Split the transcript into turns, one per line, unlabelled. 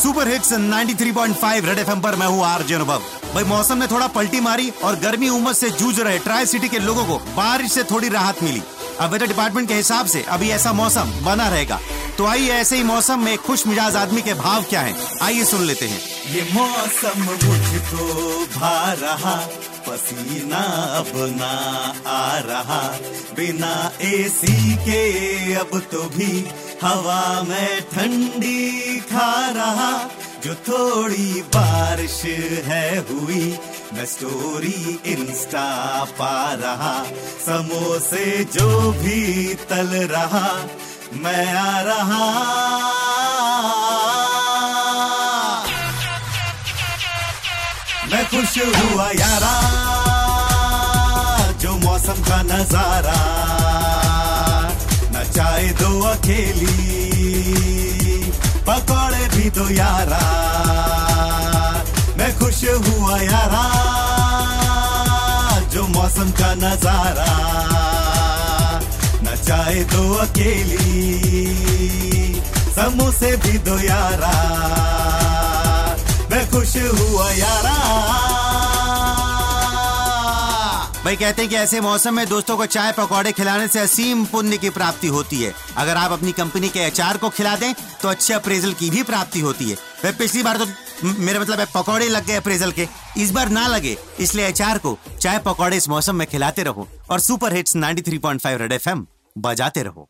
Super hits 93.5 red FM पर मैं हूँ आरजे अनुभव। भाई, मौसम ने थोड़ा पलटी मारी और गर्मी उमस से जूझ रहे ट्राई सिटी के लोगों को बारिश से थोड़ी राहत मिली। अब वेदर डिपार्टमेंट के हिसाब से अभी ऐसा मौसम बना रहेगा। तो आइए ऐसे ही मौसम में खुश मिजाज आदमी के भाव क्या है? आइए सुन लेते हैं।
ये मौसम मुझको भा रहा। पसीना अब ना आ रहा। बिना एसी के अब तो भी हवा में ठंडी खा रहा। जो थोड़ी बारिश है हुई, मैं स्टोरी इंस्टा पा रहा। समोसे जो भी तल रहा, मैं आ रहा। मैं खुश हुआ यारा, जो मौसम का नज़ारा। न चाय दो अकेली, पकौड़े भी दो यारा। मैं खुश हुआ यारा, जो मौसम का नज़ारा। न चाय दो अकेली समोसे भी दो यारा। खुश हुआ यारा।
भाई कहते हैं कि ऐसे मौसम में दोस्तों को चाय पकौड़े खिलाने से असीम पुण्य की प्राप्ति होती है। अगर आप अपनी कंपनी के एचआर को खिला दें तो अच्छे अप्रेजल की भी प्राप्ति होती है। भाई पिछली बार तो मेरे मतलब है पकौड़े लग गए अप्रेजल के। इस बार ना लगे, इसलिए एचआर को चाय पकौड़े इस मौसम में खिलाते रहो और सुपर हिट्स 93.5 रेड एफएम बजाते रहो।